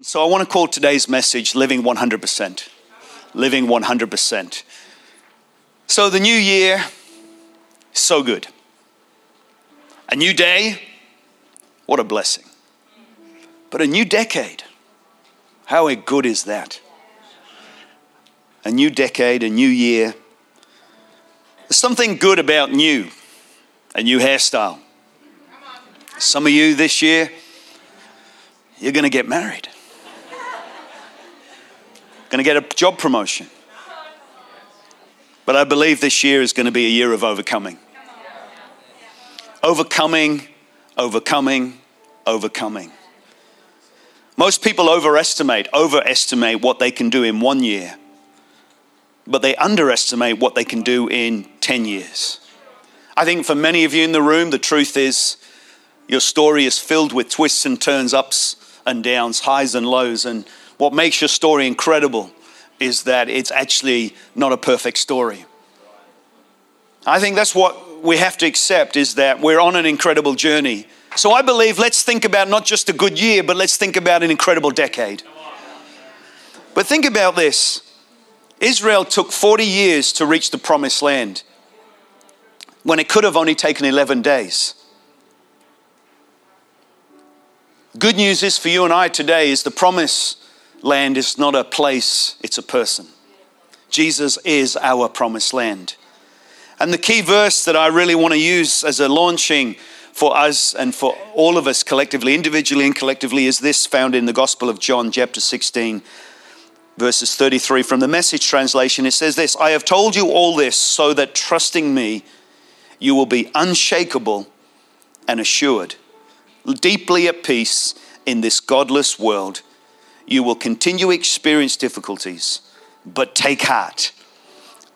So I want to call today's message Living 100%. Living 100%. So the new year, so good. A new day, what a blessing. But a new decade, how good is that? A new decade, a new year. There's something good about new, a new hairstyle. Some of you this year, you're going to get married going to get a job promotion. But I believe this year is going to be a year of overcoming. Overcoming, overcoming, overcoming. Most people overestimate, overestimate what they can do in one year, but they underestimate what they can do in 10 years. I think for many of you in the room, the truth is your story is filled with twists and turns, ups and downs, highs and lows, and what makes your story incredible is that it's actually not a perfect story. I think that's what we have to accept is that we're on an incredible journey. So I believe let's think about not just a good year, but let's think about an incredible decade. But think about this Israel took 40 years to reach the promised land when it could have only taken 11 days. Good news is for you and I today is the promise land is not a place, it's a person. Jesus is our promised land. And the key verse that I really want to use as a launching for us and for all of us collectively, individually and collectively, is this found in the Gospel of John, chapter 16, verses 33 from the message translation. It says this I have told you all this so that trusting me, you will be unshakable and assured, deeply at peace in this godless world you will continue to experience difficulties, but take heart.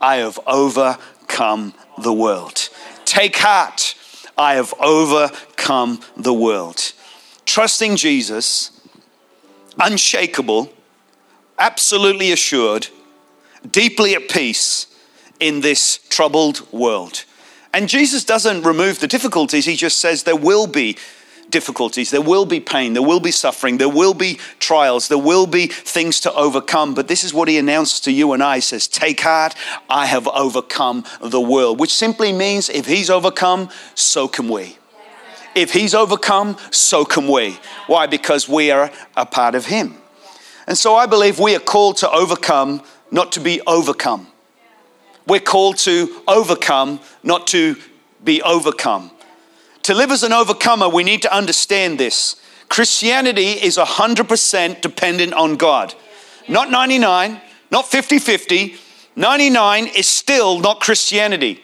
I have overcome the world. Take heart. I have overcome the world. Trusting Jesus, unshakable, absolutely assured, deeply at peace in this troubled world. And Jesus doesn't remove the difficulties, he just says there will be difficulties, there will be pain, there will be suffering, there will be trials, there will be things to overcome. But this is what he announces to you and I. He says, Take heart, I have overcome the world, which simply means if he's overcome, so can we. If he's overcome, so can we. Why? Because we are a part of him. And so I believe we are called to overcome, not to be overcome. We're called to overcome, not to be overcome. To live as an overcomer, we need to understand this. Christianity is 100% dependent on God. Not 99, not 50 50. 99 is still not Christianity.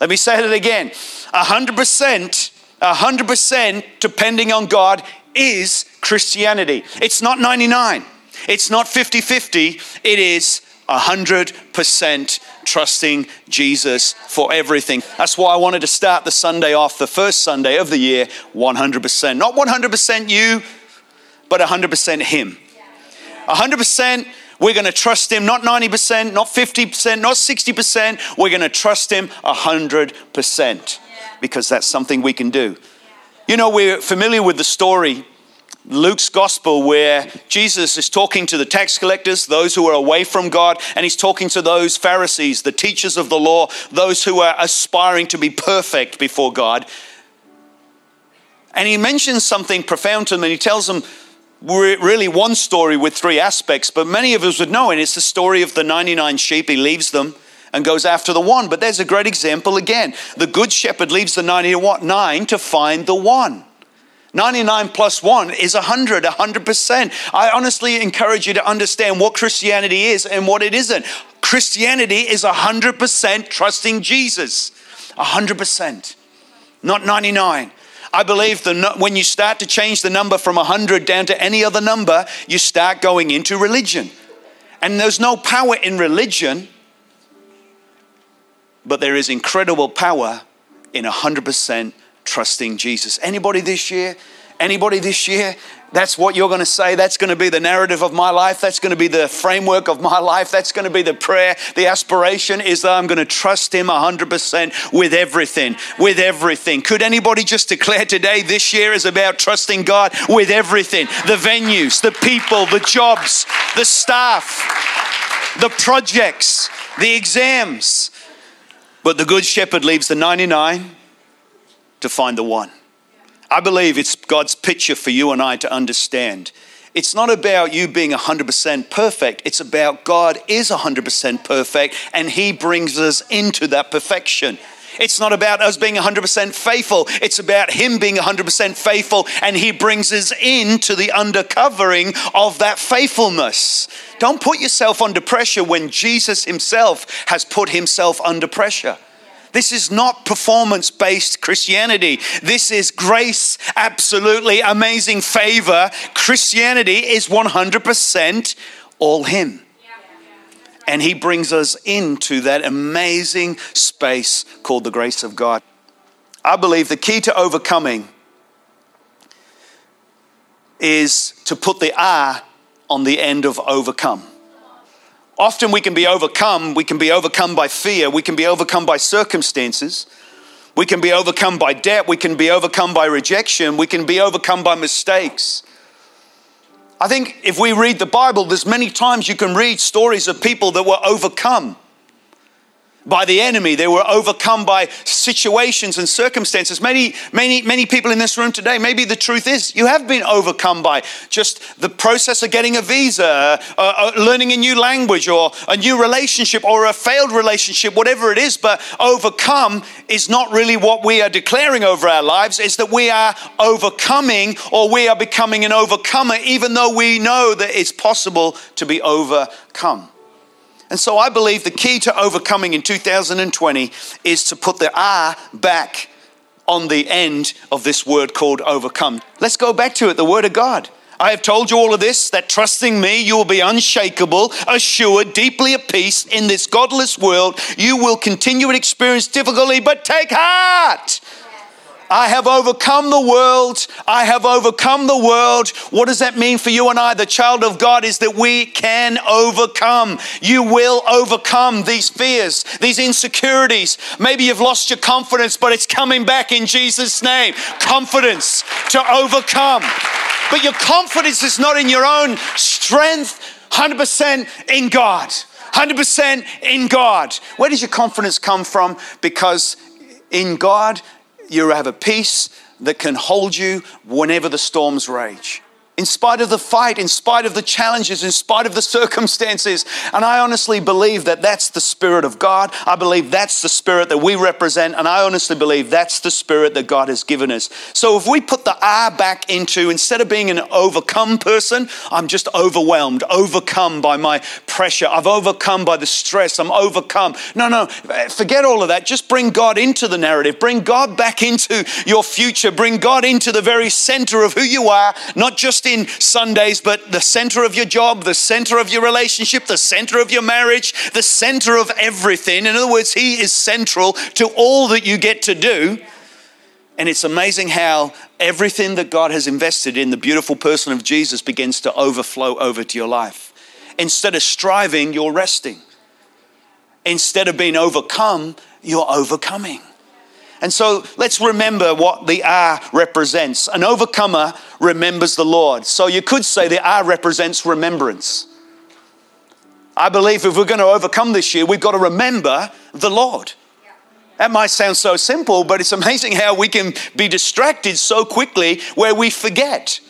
Let me say that again. 100%, 100% depending on God is Christianity. It's not 99. It's not 50 50. It is 100% trusting Jesus for everything. That's why I wanted to start the Sunday off, the first Sunday of the year, 100%. Not 100% you, but 100% Him. 100% we're going to trust Him, not 90%, not 50%, not 60%. We're going to trust Him 100% because that's something we can do. You know, we're familiar with the story Luke's gospel, where Jesus is talking to the tax collectors, those who are away from God, and he's talking to those Pharisees, the teachers of the law, those who are aspiring to be perfect before God. And he mentions something profound to them, and he tells them really one story with three aspects, but many of us would know, and it's the story of the 99 sheep. He leaves them and goes after the one. But there's a great example again. The good shepherd leaves the 99 to find the one. 99 plus 1 is 100, 100%. I honestly encourage you to understand what Christianity is and what it isn't. Christianity is 100% trusting Jesus. 100%, not 99. I believe that when you start to change the number from 100 down to any other number, you start going into religion. And there's no power in religion, but there is incredible power in 100% trusting Jesus. Anybody this year? Anybody this year That's what you're going to say. That's going to be the narrative of my life. That's going to be the framework of my life. That's going to be the prayer. The aspiration is that I'm going to trust Him 100% with everything. With everything. Could anybody just declare today this year is about trusting God with everything? The venues, the people, the jobs, the staff, the projects, the exams. But the Good Shepherd leaves the 99 to find the one. I believe it's God's picture for you and I to understand. It's not about you being 100% perfect. It's about God is 100% perfect and He brings us into that perfection. It's not about us being 100% faithful. It's about Him being 100% faithful and He brings us into the undercovering of that faithfulness. Don't put yourself under pressure when Jesus Himself has put Himself under pressure. This is not performance based Christianity. This is grace, absolutely amazing favor. Christianity is 100% all Him. And He brings us into that amazing space called the grace of God. I believe the key to overcoming is to put the R on the end of overcome. Often we can be overcome. We can be overcome by fear. We can be overcome by circumstances. We can be overcome by debt. We can be overcome by rejection. We can be overcome by mistakes. I think if we read the Bible, there's many times you can read stories of people that were overcome by the enemy. They were overcome by situations and circumstances. Many, many, many people in this room today, maybe the truth is you have been overcome by just the process of getting a visa, uh, uh, learning a new language, or a new relationship, or a failed relationship, whatever it is. But overcome is not really what we are declaring over our lives, is that we are overcoming or we are becoming an overcomer, even though we know that it's possible to be overcome. And so I believe the key to overcoming in 2020 is to put the R back on the end of this word called overcome. Let's go back to it, the word of God. I have told you all of this that trusting me, you will be unshakable, assured, deeply at peace in this godless world. You will continue to experience difficulty, but take heart. I have overcome the world. I have overcome the world. What does that mean for you and I, the child of God, is that we can overcome. You will overcome these fears, these insecurities. Maybe you've lost your confidence, but it's coming back in Jesus' name. Confidence to overcome. But your confidence is not in your own strength, 100% in God. 100% in God. Where does your confidence come from? Because in God, you have a peace that can hold you whenever the storms rage in spite of the fight, in spite of the challenges, in spite of the circumstances. And I honestly believe that that's the Spirit of God. I believe that's the Spirit that we represent. And I honestly believe that's the Spirit that God has given us. So if we put the R back into, instead of being an overcome person, I'm just overwhelmed, overcome by my pressure. I've overcome by the stress. I'm overcome. No, no, forget all of that. Just bring God into the narrative. Bring God back into your future. Bring God into the very center of who you are, not just in Sundays, but the center of your job, the center of your relationship, the center of your marriage, the center of everything. In other words, He is central to all that you get to do. And it's amazing how everything that God has invested in the beautiful person of Jesus begins to overflow over to your life. Instead of striving, you're resting. Instead of being overcome, you're overcoming. And so let's remember what the R represents. An overcomer remembers the Lord. So you could say the R represents remembrance. I believe if we're going to overcome this year, we've got to remember the Lord. That might sound so simple, but it's amazing how we can be distracted so quickly where we forget.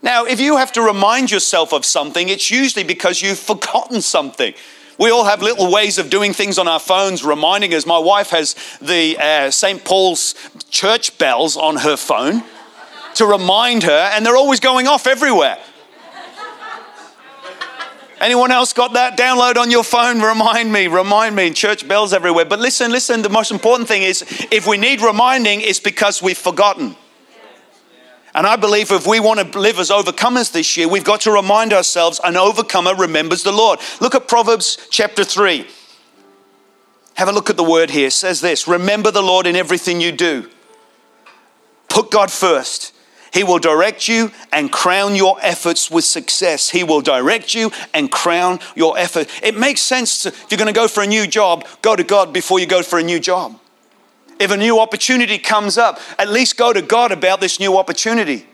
Now, if you have to remind yourself of something, it's usually because you've forgotten something. We all have little ways of doing things on our phones, reminding us. My wife has the uh, St. Paul's church bells on her phone to remind her, and they're always going off everywhere. Anyone else got that? Download on your phone, remind me, remind me. Church bells everywhere. But listen, listen, the most important thing is if we need reminding, it's because we've forgotten. And I believe if we want to live as overcomers this year, we've got to remind ourselves an overcomer remembers the Lord. Look at Proverbs chapter 3. Have a look at the word here. It says this Remember the Lord in everything you do. Put God first. He will direct you and crown your efforts with success. He will direct you and crown your effort. It makes sense to, if you're going to go for a new job, go to God before you go for a new job. If a new opportunity comes up, at least go to God about this new opportunity.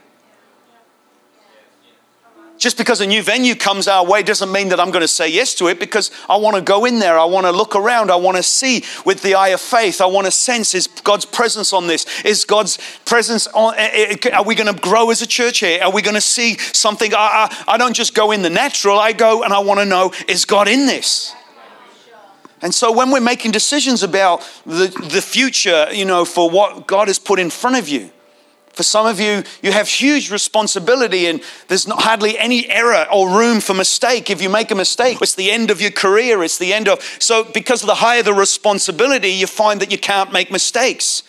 Just because a new venue comes our way doesn't mean that I'm going to say yes to it because I want to go in there. I want to look around. I want to see with the eye of faith. I want to sense is God's presence on this? Is God's presence on? Eh, eh, are we going to grow as a church here? Are we going to see something? I, I, I don't just go in the natural, I go and I want to know is God in this? And so when we're making decisions about the, the future, you know, for what God has put in front of you, for some of you, you have huge responsibility, and there's not hardly any error or room for mistake. If you make a mistake, it's the end of your career. It's the end of. So, because of the higher the responsibility, you find that you can't make mistakes.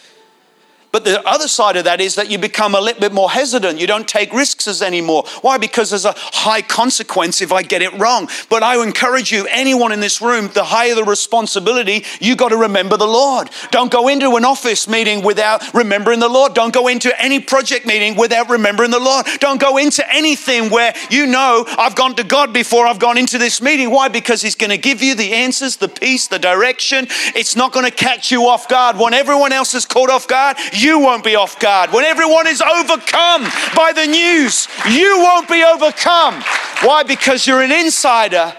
But the other side of that is that you become a little bit more hesitant. You don't take risks as anymore. Why? Because there's a high consequence if I get it wrong. But I encourage you, anyone in this room, the higher the responsibility, you got to remember the Lord. Don't go into an office meeting without remembering the Lord. Don't go into any project meeting without remembering the Lord. Don't go into anything where you know I've gone to God before I've gone into this meeting. Why? Because He's going to give you the answers, the peace, the direction. It's not going to catch you off guard. When everyone else is caught off guard, you won't be off guard. When everyone is overcome by the news, you won't be overcome. Why? Because you're an insider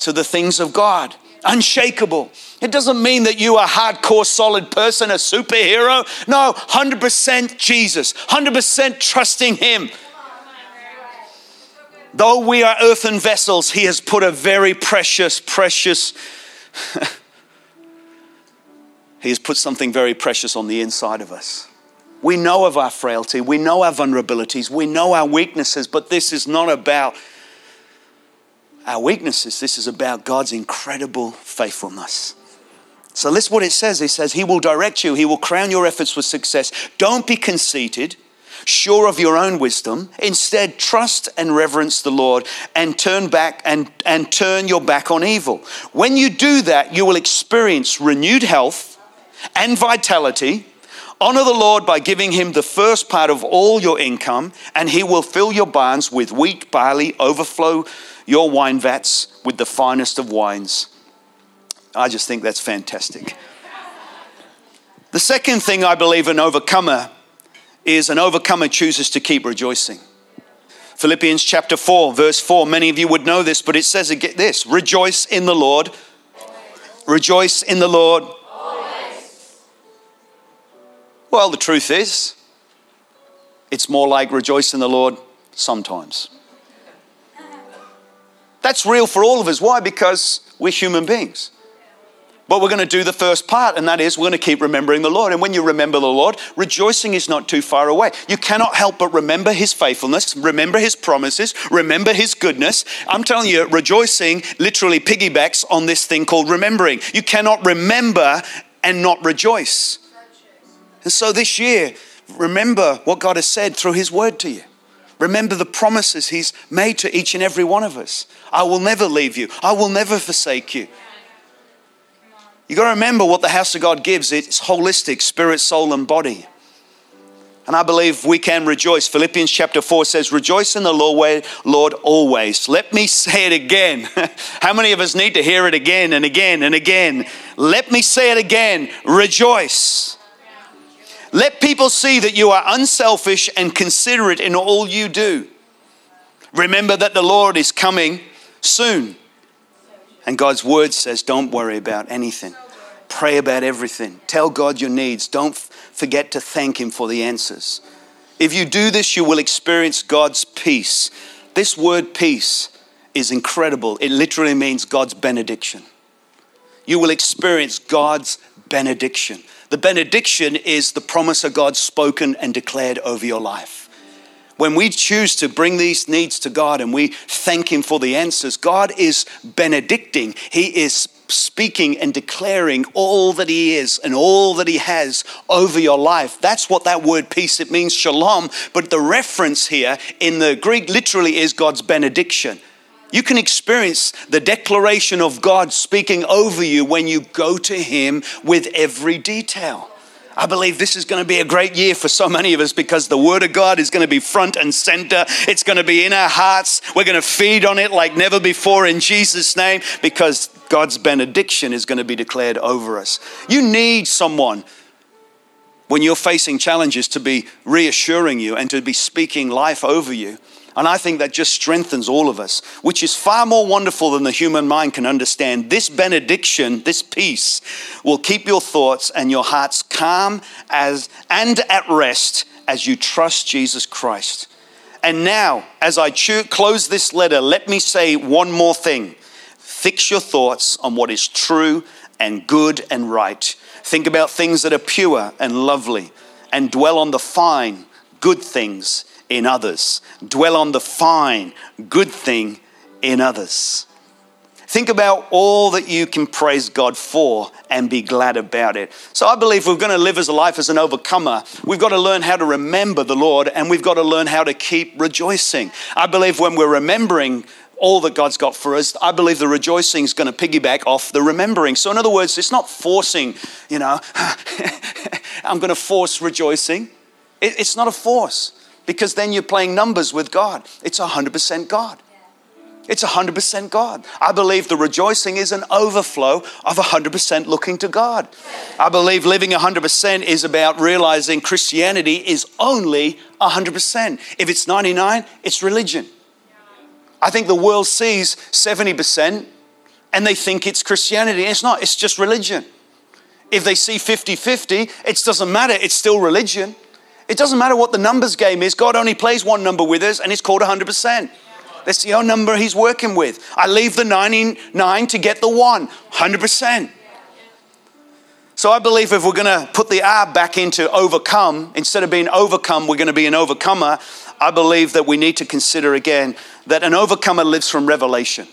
to the things of God, unshakable. It doesn't mean that you are a hardcore, solid person, a superhero. No, 100% Jesus, 100% trusting Him. Though we are earthen vessels, He has put a very precious, precious He has put something very precious on the inside of us. We know of our frailty, we know our vulnerabilities, we know our weaknesses, but this is not about our weaknesses. This is about God's incredible faithfulness. So, listen what it says. It says, He will direct you, He will crown your efforts with success. Don't be conceited, sure of your own wisdom. Instead, trust and reverence the Lord and turn back and, and turn your back on evil. When you do that, you will experience renewed health and vitality. Honor the Lord by giving him the first part of all your income, and he will fill your barns with wheat, barley, overflow your wine vats with the finest of wines. I just think that's fantastic. The second thing I believe an overcomer is an overcomer chooses to keep rejoicing. Philippians chapter 4, verse 4. Many of you would know this, but it says get this Rejoice in the Lord. Rejoice in the Lord well, the truth is, it's more like rejoice in the Lord sometimes. That's real for all of us. Why? Because we're human beings. But we're going to do the first part, and that is we're going to keep remembering the Lord. And when you remember the Lord, rejoicing is not too far away. You cannot help but remember His faithfulness, remember His promises, remember His goodness. I'm telling you, rejoicing literally piggybacks on this thing called remembering. You cannot remember and not rejoice. And so this year, remember what God has said through His word to you. Remember the promises He's made to each and every one of us. I will never leave you, I will never forsake you. You've got to remember what the house of God gives it's holistic, spirit, soul, and body. And I believe we can rejoice. Philippians chapter 4 says, Rejoice in the Lord, always. Let me say it again. How many of us need to hear it again and again and again? Let me say it again. Rejoice. Let people see that you are unselfish and considerate in all you do. Remember that the Lord is coming soon. And God's word says, don't worry about anything. Pray about everything. Tell God your needs. Don't forget to thank Him for the answers. If you do this, you will experience God's peace. This word peace is incredible. It literally means God's benediction. You will experience God's benediction. The benediction is the promise of God spoken and declared over your life. When we choose to bring these needs to God and we thank Him for the answers, God is benedicting. He is speaking and declaring all that he is and all that he has over your life. That's what that word peace it means shalom, but the reference here in the Greek literally is God's benediction. You can experience the declaration of God speaking over you when you go to Him with every detail. I believe this is going to be a great year for so many of us because the Word of God is going to be front and center. It's going to be in our hearts. We're going to feed on it like never before in Jesus' name because God's benediction is going to be declared over us. You need someone when you're facing challenges to be reassuring you and to be speaking life over you. And I think that just strengthens all of us, which is far more wonderful than the human mind can understand. This benediction, this peace, will keep your thoughts and your hearts calm as, and at rest as you trust Jesus Christ. And now, as I close this letter, let me say one more thing. Fix your thoughts on what is true and good and right. Think about things that are pure and lovely, and dwell on the fine, good things in others. Dwell on the fine, good thing in others. Think about all that you can praise God for and be glad about it. So, I believe we're going to live as a life as an overcomer. We've got to learn how to remember the Lord and we've got to learn how to keep rejoicing. I believe when we're remembering all that God's got for us, I believe the rejoicing is going to piggyback off the remembering. So, in other words, it's not forcing, you know, I'm going to force rejoicing. It's not a force because then you're playing numbers with God. It's 100% God. It's 100% God. I believe the rejoicing is an overflow of 100% looking to God. I believe living 100% is about realizing Christianity is only 100%. If it's 99, it's religion. I think the world sees 70% and they think it's Christianity. It's not, it's just religion. If they see 50 50, it doesn't matter, it's still religion. It doesn't matter what the numbers game is, God only plays one number with us, and it's called 100%. That's the only number He's working with. I leave the 99 to get the one, 100%. So I believe if we're going to put the R back into overcome, instead of being overcome, we're going to be an overcomer. I believe that we need to consider again that an overcomer lives from revelation.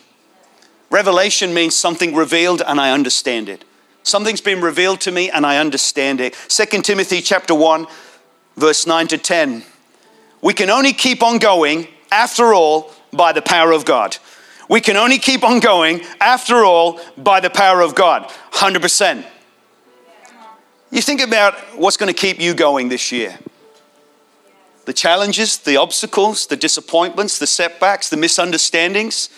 Revelation means something revealed and I understand it. Something's been revealed to me and I understand it. 2 Timothy chapter 1 verse 9 to 10. We can only keep on going, after all, by the power of God. We can only keep on going, after all, by the power of God. 100%. You think about what's going to keep you going this year the challenges, the obstacles, the disappointments, the setbacks, the misunderstandings.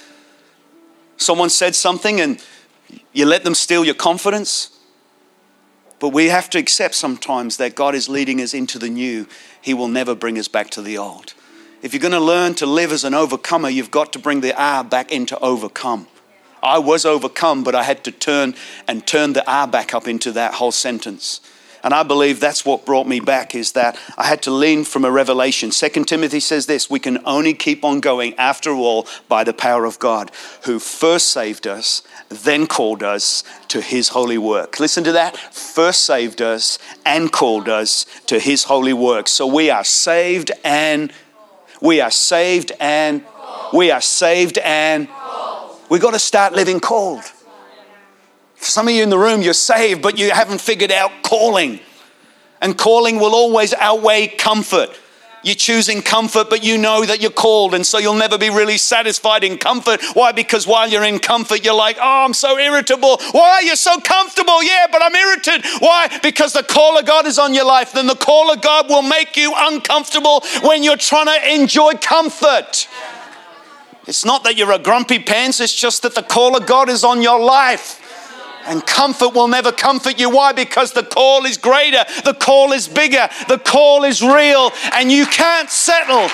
Someone said something and you let them steal your confidence. But we have to accept sometimes that God is leading us into the new. He will never bring us back to the old. If you're going to learn to live as an overcomer, you've got to bring the R back into overcome. I was overcome, but I had to turn and turn the R back up into that whole sentence. And I believe that's what brought me back is that I had to lean from a revelation. Second Timothy says this, we can only keep on going after all by the power of God who first saved us, then called us to his holy work. Listen to that. First saved us and called us to his holy work. So we are saved and we are saved and we are saved and we got to start living called. Some of you in the room, you're saved, but you haven't figured out calling. And calling will always outweigh comfort. You're choosing comfort, but you know that you're called, and so you'll never be really satisfied in comfort. Why? Because while you're in comfort, you're like, oh, I'm so irritable. Why? are You're so comfortable. Yeah, but I'm irritated. Why? Because the call of God is on your life. Then the call of God will make you uncomfortable when you're trying to enjoy comfort. It's not that you're a grumpy pants, it's just that the call of God is on your life. And comfort will never comfort you. Why? Because the call is greater, the call is bigger, the call is real, and you can't settle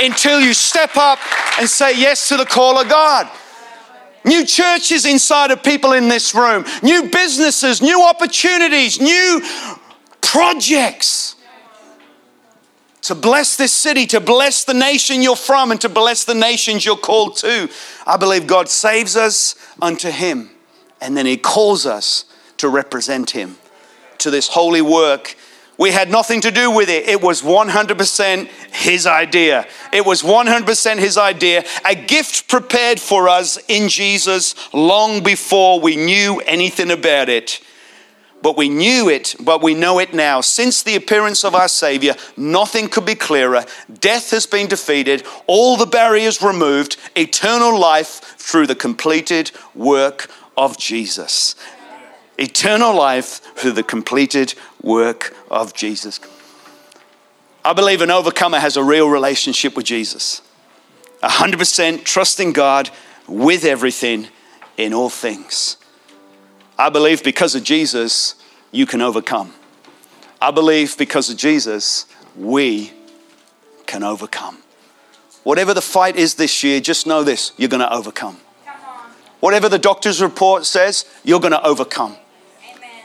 until you step up and say yes to the call of God. New churches inside of people in this room, new businesses, new opportunities, new projects to bless this city, to bless the nation you're from, and to bless the nations you're called to. I believe God saves us unto Him and then He calls us to represent Him to this holy work. We had nothing to do with it. It was 100% His idea. It was 100% His idea. A gift prepared for us in Jesus long before we knew anything about it. But we knew it, but we know it now. Since the appearance of our Savior, nothing could be clearer. Death has been defeated, all the barriers removed, eternal life through the completed work of Jesus. eternal life through the completed work of Jesus. I believe an overcomer has a real relationship with Jesus. 100% trusting God with everything in all things. I believe because of Jesus, you can overcome. I believe because of Jesus, we can overcome. Whatever the fight is this year, just know this you're going to overcome. Whatever the doctor's report says, you're going to overcome.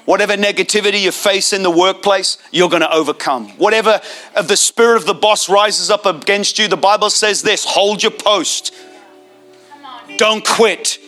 Whatever negativity you face in the workplace, you're going to overcome. Whatever of the spirit of the boss rises up against you, the Bible says this hold your post. Don't quit.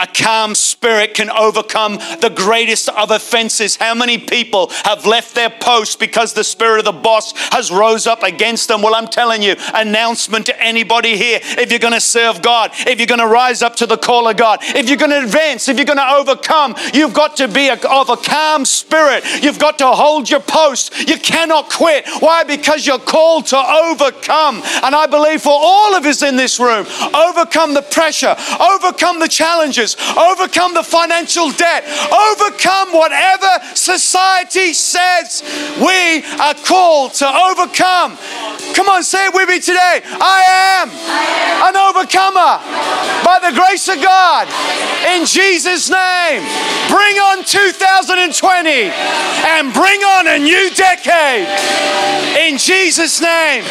A calm spirit can overcome the greatest of offenses. How many people have left their post because the spirit of the boss has rose up against them? Well, I'm telling you, announcement to anybody here. If you're going to serve God, if you're going to rise up to the call of God, if you're going to advance, if you're going to overcome, you've got to be a, of a calm spirit. You've got to hold your post. You cannot quit. Why? Because you're called to overcome. And I believe for all of us in this room, overcome the pressure, overcome the challenges overcome the financial debt, overcome whatever society says we are called to overcome. Come on, say it with me today. I am, an overcomer by the grace of God in Jesus' name. Bring on 2020 and bring on a new decade in Jesus' name.